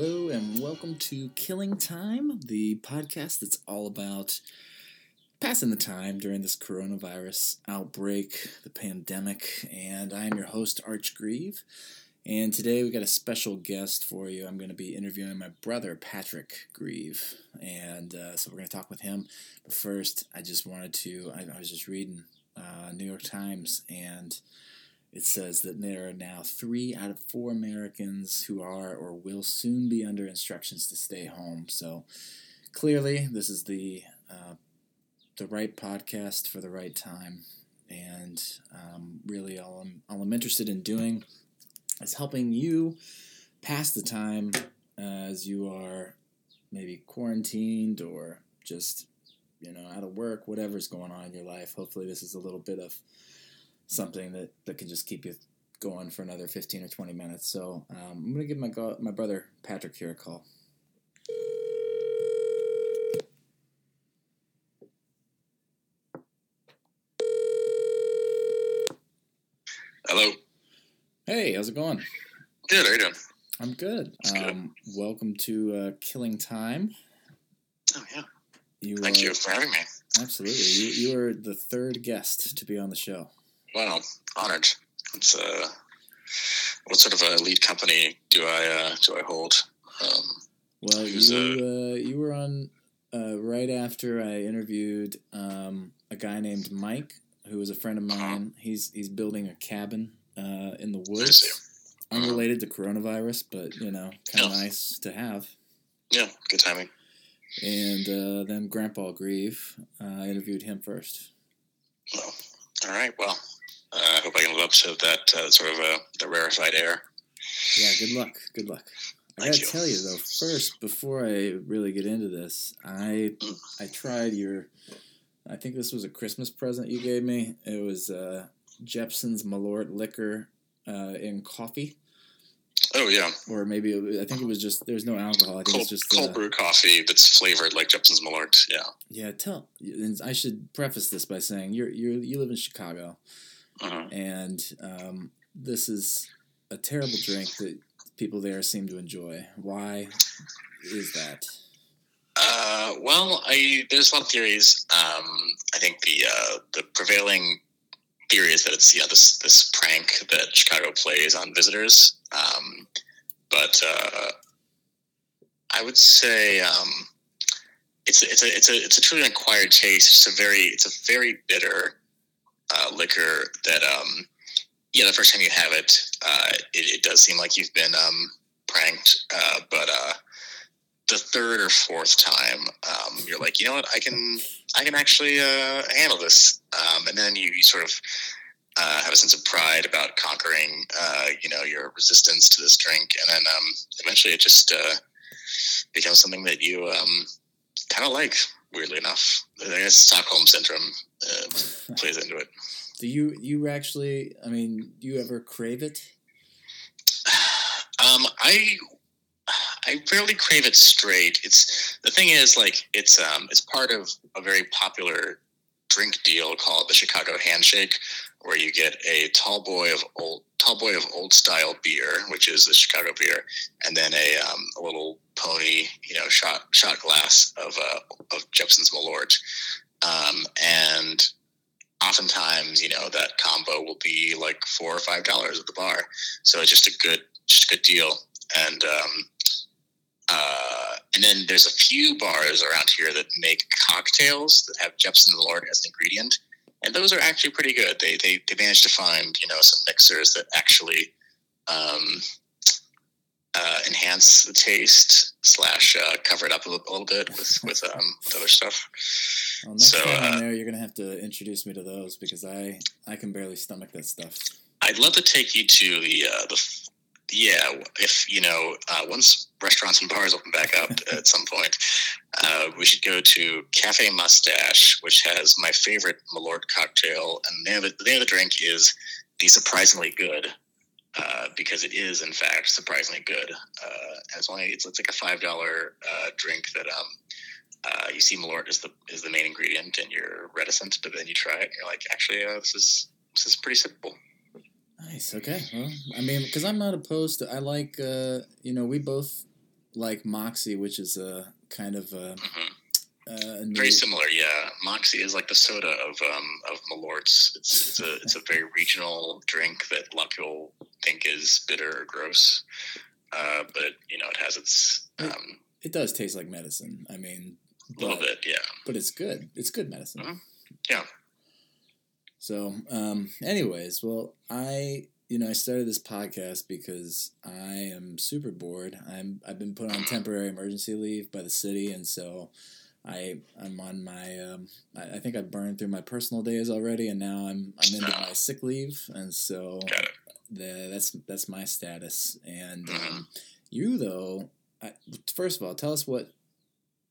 Hello, and welcome to Killing Time, the podcast that's all about passing the time during this coronavirus outbreak, the pandemic. And I am your host, Arch Grieve. And today we got a special guest for you. I'm going to be interviewing my brother, Patrick Grieve. And uh, so we're going to talk with him. But first, I just wanted to, I, I was just reading uh, New York Times, and it says that there are now three out of four Americans who are or will soon be under instructions to stay home. So clearly, this is the uh, the right podcast for the right time, and um, really, all I'm all I'm interested in doing is helping you pass the time as you are maybe quarantined or just you know out of work, whatever's going on in your life. Hopefully, this is a little bit of something that, that can just keep you going for another 15 or 20 minutes. So um, I'm going to give my, go- my brother Patrick here a call. Hello. Hey, how's it going? Good. How you doing? I'm good. That's good. Um, welcome to uh, Killing Time. Oh yeah. You Thank are, you for having me. Absolutely. You, you are the third guest to be on the show. Wow, honored. It's uh, what sort of a lead company do I uh, do I hold? Um, Well, you uh, you were on uh, right after I interviewed um, a guy named Mike, who was a friend of Uh-huh. mine. He's he's building a cabin uh, in the woods, unrelated to coronavirus, but you know, kind of Yeah. nice to have. yeah, good timing. And uh, then Grandpa Grieve, uh, I interviewed him first. Well, all right. Well, I hope I can live up to that uh, sort of uh, the rarefied air. Yeah, good luck. Good luck. I gotta tell you though, first before I really get into this, I. I tried your. I think this was a Christmas present you gave me. It was uh, Jeppson's Malort liquor uh, in coffee, Oh yeah, or maybe was- I think it was just there's no alcohol. I think cold, it's just cold uh, brew coffee that's flavored like Jeppson's Malort. Yeah. yeah. Tell and I should preface this by saying you're you you live in Chicago, uh and um, this is a terrible drink that people there seem to enjoy. Why is that? Uh, well, I there's a lot of theories. Um, I think the uh, the prevailing theory is that it's you know this this prank that Chicago plays on visitors. Um, but uh, I would say um, it's it's a it's a it's a truly an acquired taste. It's a very it's a very bitter uh, liquor that um, yeah the first time you have it, uh, it, it does seem like you've been um, pranked, uh, but uh, the third or fourth time, um, you're like, you know what, I can, I can actually uh, handle this, um, and then you, you sort of uh, have a sense of pride about conquering, uh, you know, your resistance to this drink, and then um, eventually it just uh, becomes something that you um, kind of like. Weirdly enough, I guess Stockholm syndrome uh, plays into it. Do you you actually? I mean, do you ever crave it? Um, I I rarely crave it straight. It's the thing is like it's um it's part of a very popular drink deal called the Chicago Handshake, where you get a tall boy of old tall boy of old style beer, which is the Chicago beer, and then a um, a little pony, you know, shot shot glass of uh, of Jeppson's Malort, um, and oftentimes you know that combo will be like four or five dollars at the bar, so it's just a good just a good deal, and um, uh, and then there's a few bars around here that make cocktails that have Jeppson's Malort as an ingredient, and those are actually pretty good. They they they managed to find you know some mixers that actually um, uh, enhance the taste slash uh, cover it up a little, a little bit with with um, with other stuff. Well, next So, time I'm uh, there, you're gonna have to introduce me to those because I I can barely stomach that stuff. I'd love to take you to the uh, the yeah if you know uh, once restaurants and bars open back up at some point, uh, we should go to Cafe Mustache, which has my favorite Malort cocktail, and the name of the, name of the drink is the surprisingly good. Uh, because it is in fact surprisingly good. Uh, it's only it's, it's like a five dollar uh, drink that um, uh, you see Malort is the is the main ingredient, and you're reticent, but then you try it, and you're like, actually, uh, this is this is pretty simple. Nice. Okay. Well, I mean, because I'm not opposed to. I like. Uh, you know, we both like Moxie, which is a kind of a, hmm a Very similar, yeah. Moxie is like the soda of um, of Malort's. It's it's a it's a very regional drink that a lot of people think is bitter or gross, uh, but you know it has its um, It does taste like medicine. I mean, a little bit, yeah. but it's good. It's good medicine. Mhm. Yeah. So, um, anyways, well, I you know I started this podcast because I am super bored. I'm I've been put on temporary emergency leave by the city, and so I I'm on my um, I, I think I burned through my personal days already, and now I'm I'm into my sick leave, and so the, that's that's my status. And Mhm. um, you though, I, first of all, tell us what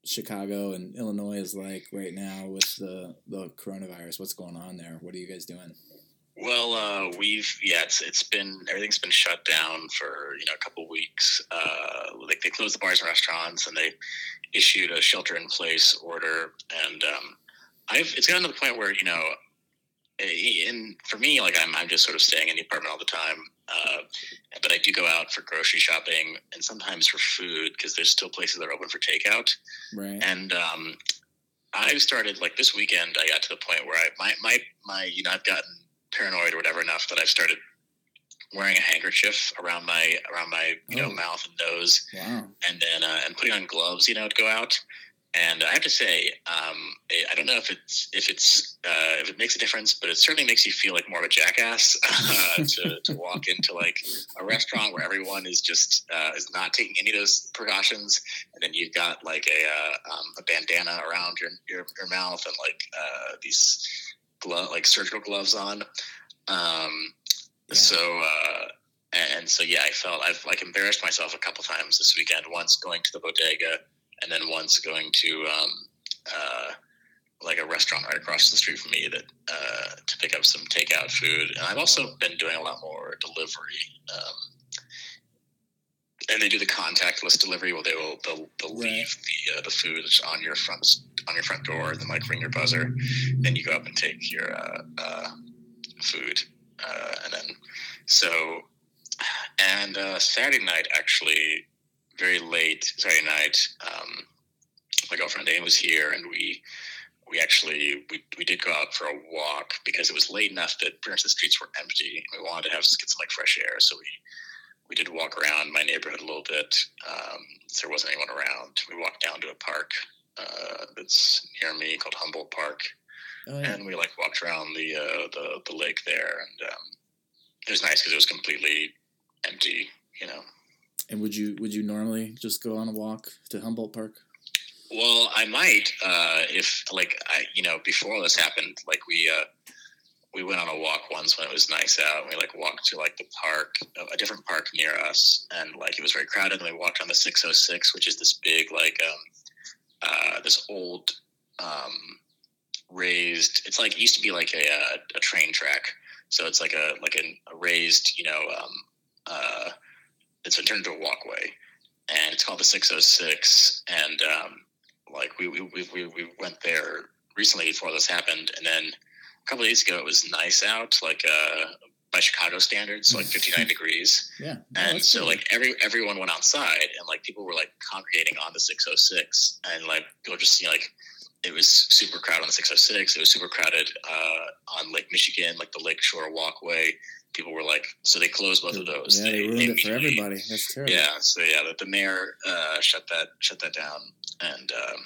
Chicago and Illinois is like right now with the the coronavirus. What's going on there? What are you guys doing? Well, uh, we've yeah, it's it's been everything's been shut down for you know a couple weeks. Uh, like they closed the bars and restaurants, and they issued a shelter in place order. And um, I've it's gotten to the point where you know, and for me, like I'm I'm just sort of staying in the apartment all the time. Uh, but I do go out for grocery shopping and sometimes for food because there's still places that are open for takeout. Right. And um, I've started like this weekend. I got to the point where I my my my you know I've gotten paranoid or whatever enough that I've started wearing a handkerchief around my around my you know Oh. mouth and nose, Wow. and then uh, and putting on gloves you know to go out. And I have to say, um, I don't know if it's if it's uh, if it makes a difference, but it certainly makes you feel like more of a jackass uh, to, to walk into like a restaurant where everyone is just uh, is not taking any of those precautions, and then you've got like a uh, um, a bandana around your your, your mouth and like uh, these glove like surgical gloves on. Um, Yeah. So uh, and so yeah, I felt I've like embarrassed myself a couple times this weekend. Once going to the bodega, and then once going to um, uh, like a restaurant right across the street from me that uh, to pick up some takeout food. And I've also been doing a lot more delivery. Um, and they do the contactless delivery where they will they'll, they'll Right. leave the uh, the food on your front on your front door, then like ring your buzzer, then you go up and take your uh, uh, food, uh, and then so and uh, Saturday night actually very late Saturday night, um, my girlfriend Dane was here, and we we actually we, we did go out for a walk because it was late enough that pretty much the streets were empty. We wanted to have get some like fresh air, so we we did walk around my neighborhood a little bit. Um, there wasn't anyone around. We walked down to a park uh, that's near me called Humboldt Park, Oh yeah. and we like walked around the uh, the the lake there, and um, it was nice because it was completely empty. You know. And would you would you normally just go on a walk to Humboldt Park? Well, I might uh, if like I you know before this happened, like we uh, we went on a walk once when it was nice out. And we like walked to like the park, a different park near us, and like it was very crowded. And we walked on the 606, which is this big like um, uh, this old um, raised. It's like it used to be like a, a, a train track, so it's like a like a, a raised you know um, uh, it's turned into a walkway, and it's called the 606. And um, like we, we we we we went there recently before this happened, and then a couple of days ago it was nice out, like uh, by Chicago standards, like 59 degrees. Yeah. And so cool. like every everyone went outside, and like people were like congregating on the 606, and like people just you know, like it was super crowded on the 606. It was super crowded uh, on Lake Michigan, like the Lake Shore Walkway. People were like, so they closed both of those. Yeah, they ruined it for everybody. That's terrible. yeah, so yeah, the, the mayor uh, shut that shut that down, and um,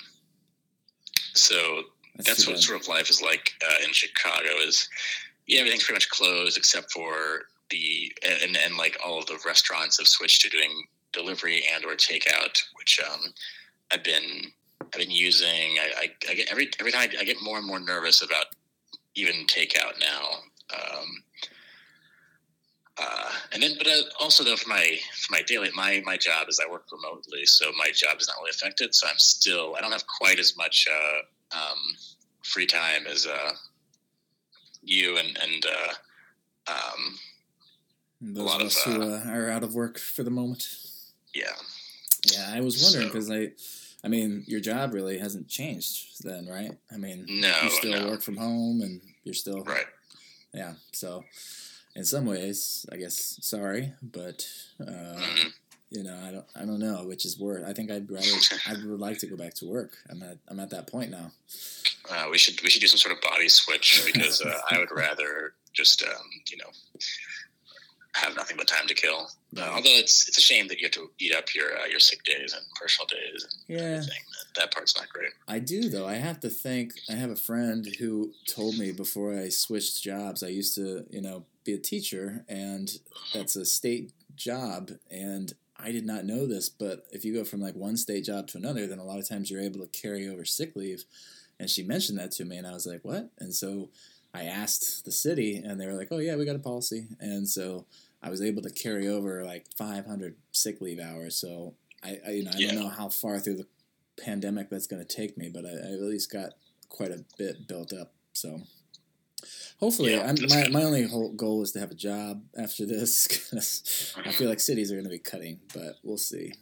so that's too what bad. sort of life is like uh, in Chicago. Is yeah, everything's pretty much closed except for the and and like all of the restaurants have switched to doing delivery and or takeout, which um, I've been I've been using. I, I, I get every every time I, I get more and more nervous about even takeout now. Um, uh, and then, but uh, also though, for my for my daily my my job is I work remotely, so my job is not really affected. So I'm still I don't have quite as much uh, um, free time as uh, you and and uh, um, And a lot of of, us who uh, are out of work for the moment. yeah. Yeah, I was wondering So- because I, I mean, your job really hasn't changed then, right? I mean, No, you still no. work from home and you're still Right. yeah. So, in some ways, I guess sorry, but uh, Mhm. you know, I don't, I don't know which is worse. I think I'd rather, I would like to go back to work. I'm at, I'm at that point now. Uh, we should, we should do some sort of body switch because uh, I would rather just, um, you know, have nothing but time to kill. Uh, although it's it's a shame that you have to eat up your uh, your sick days and personal days and Yeah. everything. That, that part's not great. I do though. I have to think. I have a friend who told me before I switched jobs. I used to, you know, be a teacher, and that's a state job. And I did not know this, but if you go from like one state job to another, then a lot of times you're able to carry over sick leave. And she mentioned that to me, and I was like, "What?" And so I asked the city, and they were like, "Oh yeah, we got a policy." And so I was able to carry over like 500 sick leave hours. So I, I you know, I Yeah. don't know how far through the pandemic that's going to take me, but I, I at least got quite a bit built up. So hopefully, Yeah, I'm, my my only whole goal is to have a job after this. 'cause I feel like cities are going to be cutting, but we'll see.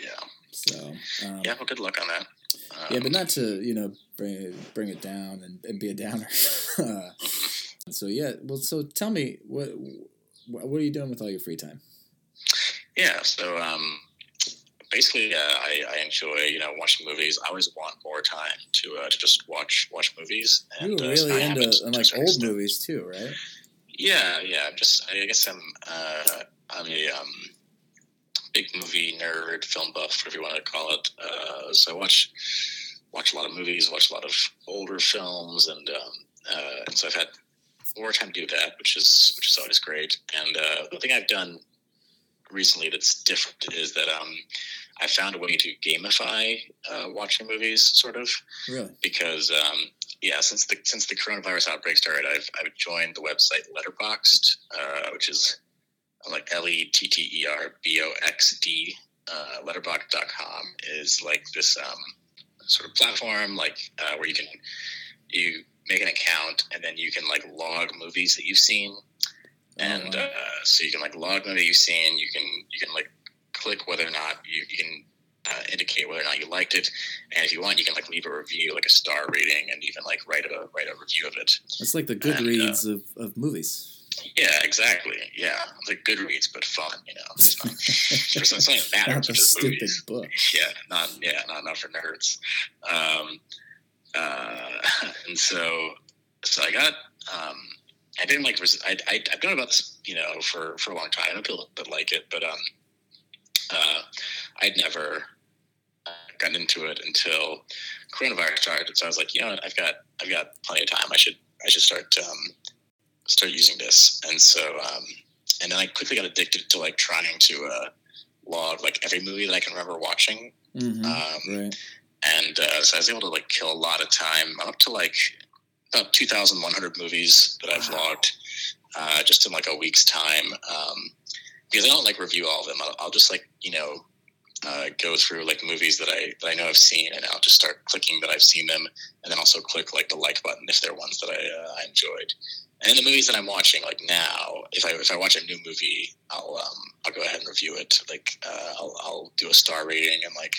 Yeah. So um, Yeah. Well, good luck on that. Um, yeah, but not to you know bring it, bring it down and, and be a downer. uh, so yeah, well, so tell me what what what are you doing with all your free time? Yeah, so um, basically, uh, I, I enjoy you know watching movies. I always want more time to uh, to just watch watch movies. You were uh, so really I into and like old extent. movies too, right? Yeah, yeah. I'm just I guess I'm uh, I'm a um, big movie nerd, film buff, whatever you want to call it. Uh, so I watch watch a lot of movies, watch a lot of older films, and um, uh, and so I've had more time to do that, which is which is always great. And uh, the thing I've done recently that's different is that um, I found a way to gamify uh, watching movies, sort of Really? because um, yeah, since the since the coronavirus outbreak started, I've I've joined the website Letterboxd, uh, which is like L E T T E R B O X D. Uh, Letterboxd.com is like this um, sort of platform, like uh, where you can you make an account and then you can like log movies that you've seen, and Oh, uh, so you can like log movie you've seen. You can you can like click whether or not you, you can uh, indicate whether or not you liked it, and if you want, you can like leave a review, like a star rating, and even like write a write a review of it. it's like the and, uh, Goodreads of, of movies. Yeah, exactly. Yeah, like Goodreads, but fun. You know, it's not, not something that Not matters, the which is stupid movies. book. Yeah, not yeah, not not for nerds. Um, uh, and so so I got um, I didn't like res- I, I I've known about this you know for for a long time. I know people that like it, but um, uh, I'd never uh, gotten into it until coronavirus started. So I was like, you know, what? I've got I've got plenty of time. I should I should start um, start using this. And so um, and then I quickly got addicted to like trying to uh, log like every movie that I can remember watching. hmm Um, right. and uh, so I was able to like kill a lot of time. I'm up to like about 2,100 movies that I've Wow. logged uh, just in like a week's time. Um, because I don't like review all of them. I'll, I'll just like you know uh, go through like movies that I that I know I've seen, and I'll just start clicking that I've seen them, and then also click like the like button if they're ones that I, uh, I enjoyed. And the movies that I'm watching, like now, if I if I watch a new movie, I'll um, I'll go ahead and review it. Like uh, I'll I'll do a star rating and like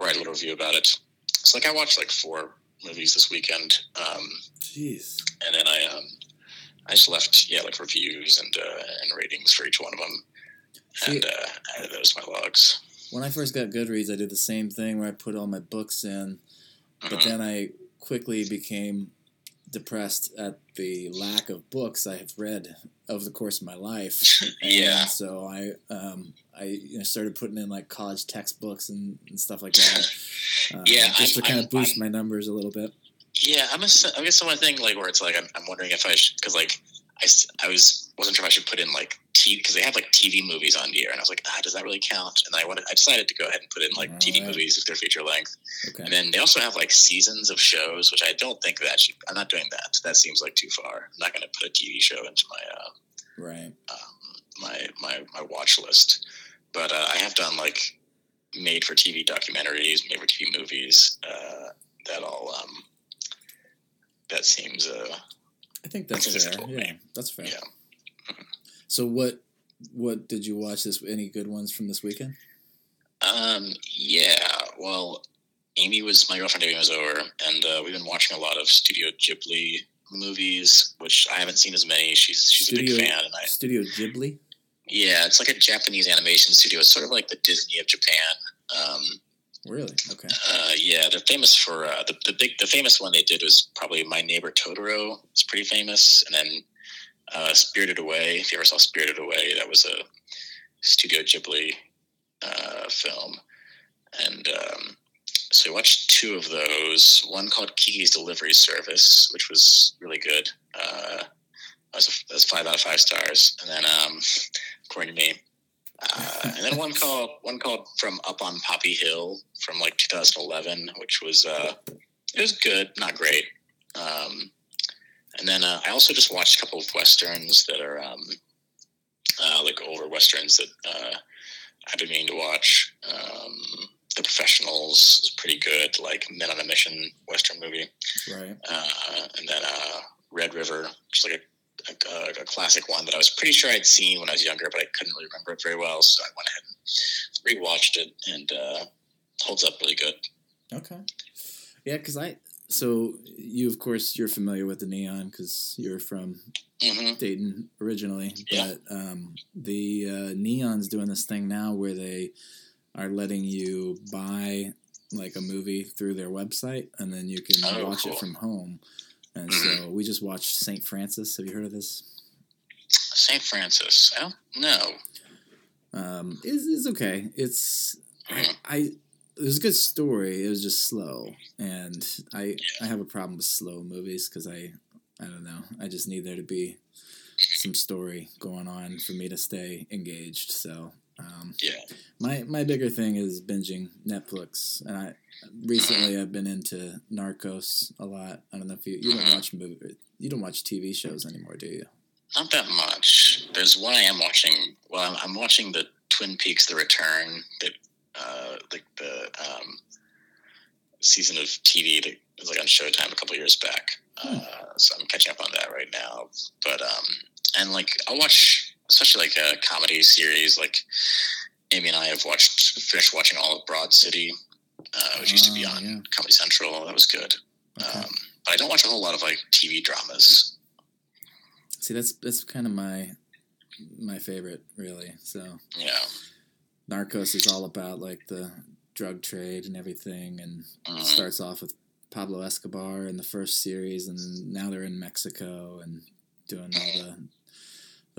write a little review about it. So like I watched like four movies this weekend, um, Jeez. and then I um, I just left yeah like reviews and uh, and ratings for each one of them, See, and uh, added those to my logs. when I first got Goodreads, I did the same thing where I put all my books in, but Mhm. then I quickly became depressed at the lack of books I have read over the course of my life. And Yeah. So I um, I you know, started putting in like college textbooks and, and stuff like that. Uh, Yeah, just I'm- to kind I'm- of boost I'm- my numbers a little bit. Yeah, I'm a, I guess one thing like where it's like I'm, I'm wondering if I should because like I, I was wasn't sure if I should put in like TV because they have like TV movies on here and I was like ah does that really count and I wanted I decided to go ahead and put in like TV Alright. movies if they're feature length Okay. and then they also have like seasons of shows which I don't think that should I'm not doing that that seems like too far I'm not going to put a TV show into my uh, Right. um, my my my watch list. But uh, I have done like made for TV documentaries, made for TV movies. Uh, that all um, that seems uh, I think that's fair. Yeah, that's fair. yeah. So what what did you watch this? Any good ones from this weekend? Um, yeah. Well, Amy was my girlfriend. Amy was over, and uh, we've been watching a lot of Studio Ghibli movies, which I haven't seen as many. She's she's a Studio- big fan, and I Studio Ghibli. Yeah, it's like a Japanese animation studio. It's sort of like the Disney of Japan. Um, really? Okay. Uh, yeah, they're famous for uh, the the big the famous one they did was probably My Neighbor Totoro. It's pretty famous, and then uh, Spirited Away. If you ever saw Spirited Away, that was a Studio Ghibli uh, film, and um, so I watched two of those. One called Kiki's Delivery Service, which was really good. Uh, that was, a, that was five out of five stars, and then um, according to me, uh, and then one called one called from Up on Poppy Hill from like 2011, which was uh, it was good, not great. Um, and then uh, I also just watched a couple of westerns that are um, uh, like older westerns that uh, I've been meaning to watch. Um, the Professionals is pretty good, like Men on a Mission western movie. Right. Uh, and then uh, Red River, which is like a, a, a, classic one that I was pretty sure I'd seen when I was younger, but I couldn't really remember it very well. So I went ahead and rewatched it, and uh, holds up really good. Okay. Yeah, because I so you of course you're familiar with the neon because you're from mm-hmm. Dayton originally, yeah. but um, the uh, neon's doing this thing now where they are letting you buy like a movie through their website and then you can oh, watch cool. it from home. And Mm-hmm. so we just watched St. Frances. Have you heard of this? St. Frances. I don't know. Um, it's, it's okay. It's. I it was a good story. It was just slow, and I I have a problem with slow movies because I I don't know. I just need there to be some story going on for me to stay engaged. So um, Yeah. my my bigger thing is binging Netflix, and I recently I've been into Narcos a lot. I don't know if you you don't Mhm. watch movie you don't watch TV shows anymore, do you? Not that much. There's one I am watching. Well, I'm, I'm watching the Twin Peaks: The Return, the uh, like the um, season of TV that was like on Showtime a couple years back. Uh, so I'm catching up on that right now. But um, and like I'll watch, especially like a comedy series. Like Amy and I have watched, finished watching all of Broad City, uh, which used to be Oh, on yeah. Comedy Central. That was good. Okay. Um, but I don't watch a whole lot of like TV dramas. See, that's that's kind of my my favorite, really. So Yeah. Narcos is all about like the drug trade and everything, and Mhm. it starts off with Pablo Escobar in the first series, and now they're in Mexico and doing all the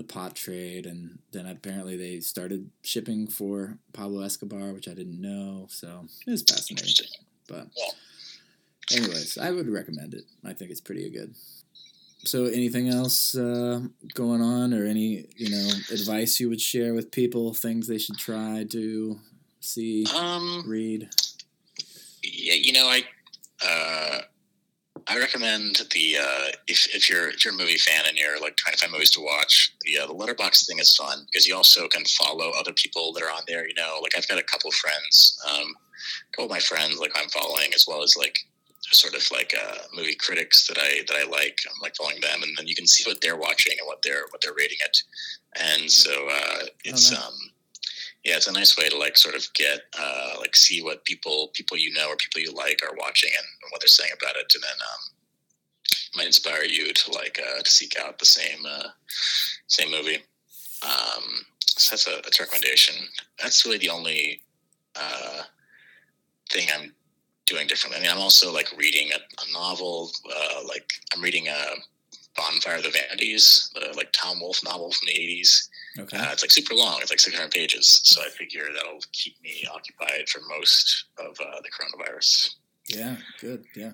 the pot trade, and then apparently they started shipping for Pablo Escobar, which I didn't know. So it was fascinating. But Yeah. anyways, I would recommend it. I think it's pretty good. So, anything else uh, going on, or any you know advice you would share with people? Things they should try, to see, Um, read. yeah, you know, I uh, I recommend the uh, if if you're if you're a movie fan and you're like trying to find movies to watch, the uh, the letterbox thing is fun because you also can follow other people that are on there. You know, like I've got a couple friends, um, a couple of my friends like I'm following as well as like sort of like uh, movie critics that I that I like. I'm like following them, and then you can see what they're watching and what they're what they're rating it. And so uh, it's nice. um, yeah, it's a nice way to like sort of get uh, like see what people people you know or people you like are watching and what they're saying about it, and then um, might inspire you to like uh, to seek out the same uh, same movie. Um, so that's a that's a recommendation. That's really the only uh, thing I'm doing differently. I mean, I'm also like reading a, a novel. Uh, like I'm reading a Bonfire of the Vanities, the like Tom Wolfe novel from the '80s. Okay. Uh, it's like super long. It's like 600 pages. So I figure that'll keep me occupied for most of uh, the coronavirus. yeah. Good. Yeah.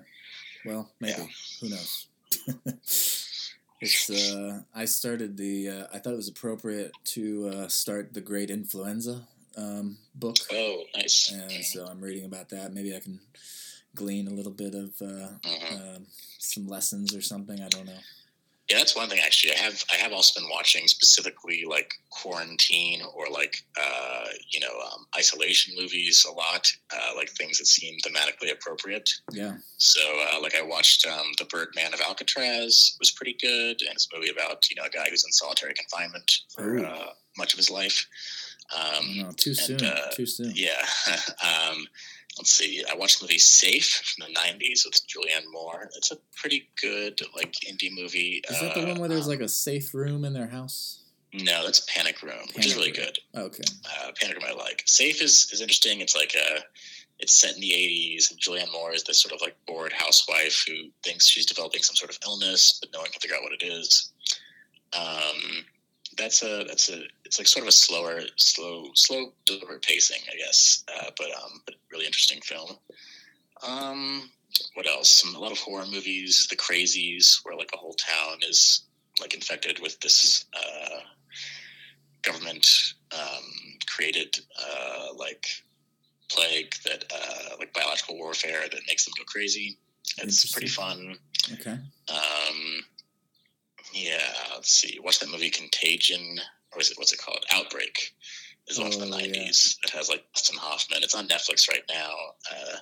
Well, maybe. Yeah. Who knows? it's. Uh, I started the. Uh, I thought it was appropriate to uh, start the Great Influenza um, book. Oh, nice. and so I'm reading about that. Maybe I can glean a little bit of uh, Mhm. um, some lessons or something. I don't know. Yeah, that's one thing actually. I have I have also been watching specifically like quarantine or like uh, you know um, isolation movies a lot, uh, like things that seem thematically appropriate. Yeah. So uh, like I watched um, The Birdman of Alcatraz it was pretty good, and it's a movie about you know a guy who's in solitary confinement for uh, much of his life. Um, no, too soon. uh, too soon. Yeah. um, let's see. I watched the movie Safe from the '90s with Julianne Moore. It's a pretty good like indie movie. Is that the Uh, one where there's um, like a safe room in their house? No, that's Panic Room, Panic which is really Room. good. Okay. Uh, Panic Room I like. Safe is, is interesting. It's like a it's set in the 80s and julianne moore is this sort of like bored housewife who thinks she's developing some sort of illness but no one can figure out what it is um, that's a that's a it's like sort of a slower slow slow deliberate pacing i guess. Uh, but um but really interesting film. Um what else? Some, a lot of horror movies the crazies where like a whole town is like infected with this uh, government um, created uh, like plague that uh, like biological warfare that makes them go crazy. It's pretty fun. Okay. Um yeah, let's see. Watch that movie Contagion, or is it what's it called? Outbreak. Is one oh, from the nineties. Yeah. It has like Dustin Hoffman. It's on Netflix right now. Uh,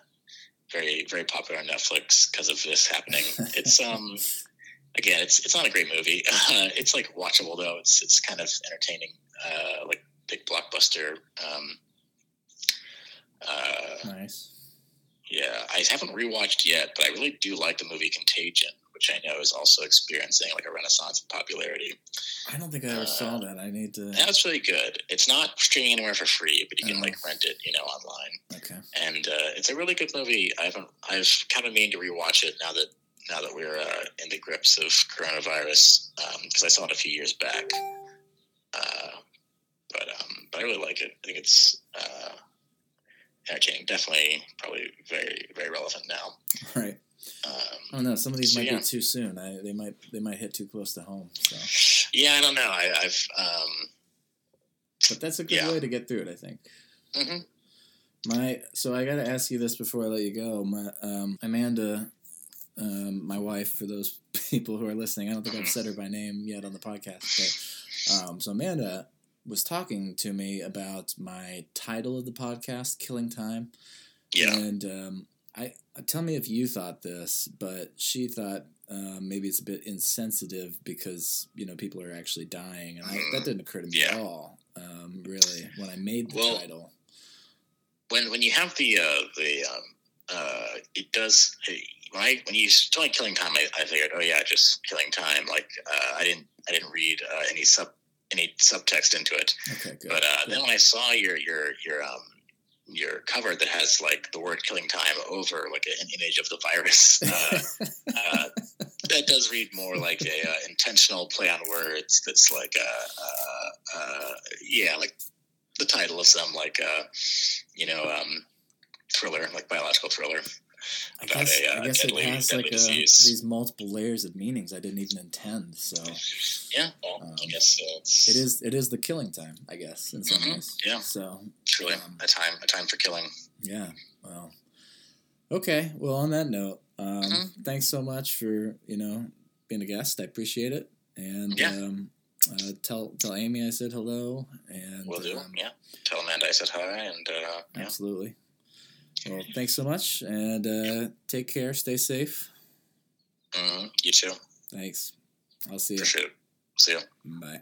very very popular on Netflix because of this happening. It's um again, it's it's not a great movie. Uh, it's like watchable though. It's it's kind of entertaining. Uh, like big blockbuster. Um, uh, nice. Yeah, I haven't rewatched yet, but I really do like the movie Contagion which I know is also experiencing like a renaissance in popularity. I don't think I ever uh, saw that. I need to. That's really good. It's not streaming anywhere for free, but you can oh. like rent it, you know, online. Okay. And uh, it's a really good movie. I haven't. I've kind of mean to rewatch it now that now that we're uh, in the grips of coronavirus because um, I saw it a few years back. Uh, but um, but I really like it. I think it's uh, entertaining. Definitely, probably very very relevant now. Right. Um, I don't know. Some of these so might yeah. be too soon. I, they might they might hit too close to home. So. Yeah, I don't know. I, have um, but that's a good yeah. way to get through it. I think. Mm-hmm. My so I got to ask you this before I let you go. My um, Amanda, um, my wife. For those people who are listening, I don't think I've said her by name yet on the podcast. But um, so Amanda was talking to me about my title of the podcast, "Killing Time." Yeah. And um, I tell me if you thought this, but she thought um, maybe it's a bit insensitive because you know people are actually dying, and I, that didn't occur to me yeah. at all. Um, really, when I made the well, title. When when you have the uh, the um, uh, it does when I when you started killing time, I, I figured, oh yeah, just killing time. Like uh, I didn't I didn't read uh, any sub any subtext into it. Okay, good. But uh, then when I saw your your your um your cover that has like the word killing time over like an image of the virus uh, uh, that does read more like a uh, intentional play on words that's like a, uh, uh, yeah like the title of some like uh, you know um, thriller like biological thriller I guess, a, I guess deadly, it has like a, these multiple layers of meanings I didn't even intend. So yeah, well, um, I guess it is. It is the killing time, I guess, in some mm-hmm. ways. Yeah. So truly um, a time, a time for killing. Yeah. Well. Okay. Well, on that note, um, mm-hmm. thanks so much for you know being a guest. I appreciate it. And yeah. Um, uh, tell tell Amy I said hello. And will do. Um, yeah. Tell Amanda I said hi. And uh, absolutely. Well, thanks so much, and uh, take care. Stay safe. Mm-hmm. You too. Thanks. I'll see you. See you. Bye.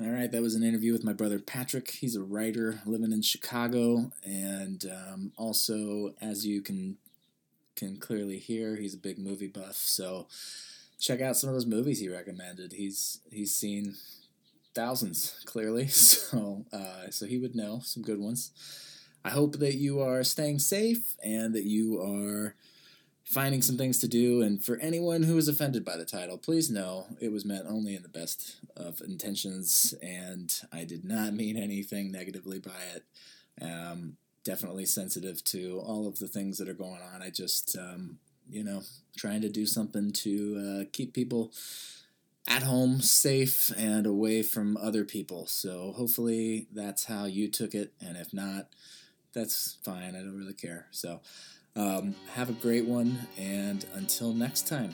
All right, that was an interview with my brother Patrick. He's a writer living in Chicago, and um, also, as you can can clearly hear, he's a big movie buff. So, check out some of those movies he recommended. He's he's seen thousands clearly, so uh, so he would know some good ones. I hope that you are staying safe and that you are finding some things to do. And for anyone who was offended by the title, please know it was meant only in the best of intentions, and I did not mean anything negatively by it. Um, definitely sensitive to all of the things that are going on. I just, um, you know, trying to do something to uh, keep people at home, safe, and away from other people. So hopefully that's how you took it, and if not, that's fine. I don't really care. So um, have a great one, and until next time.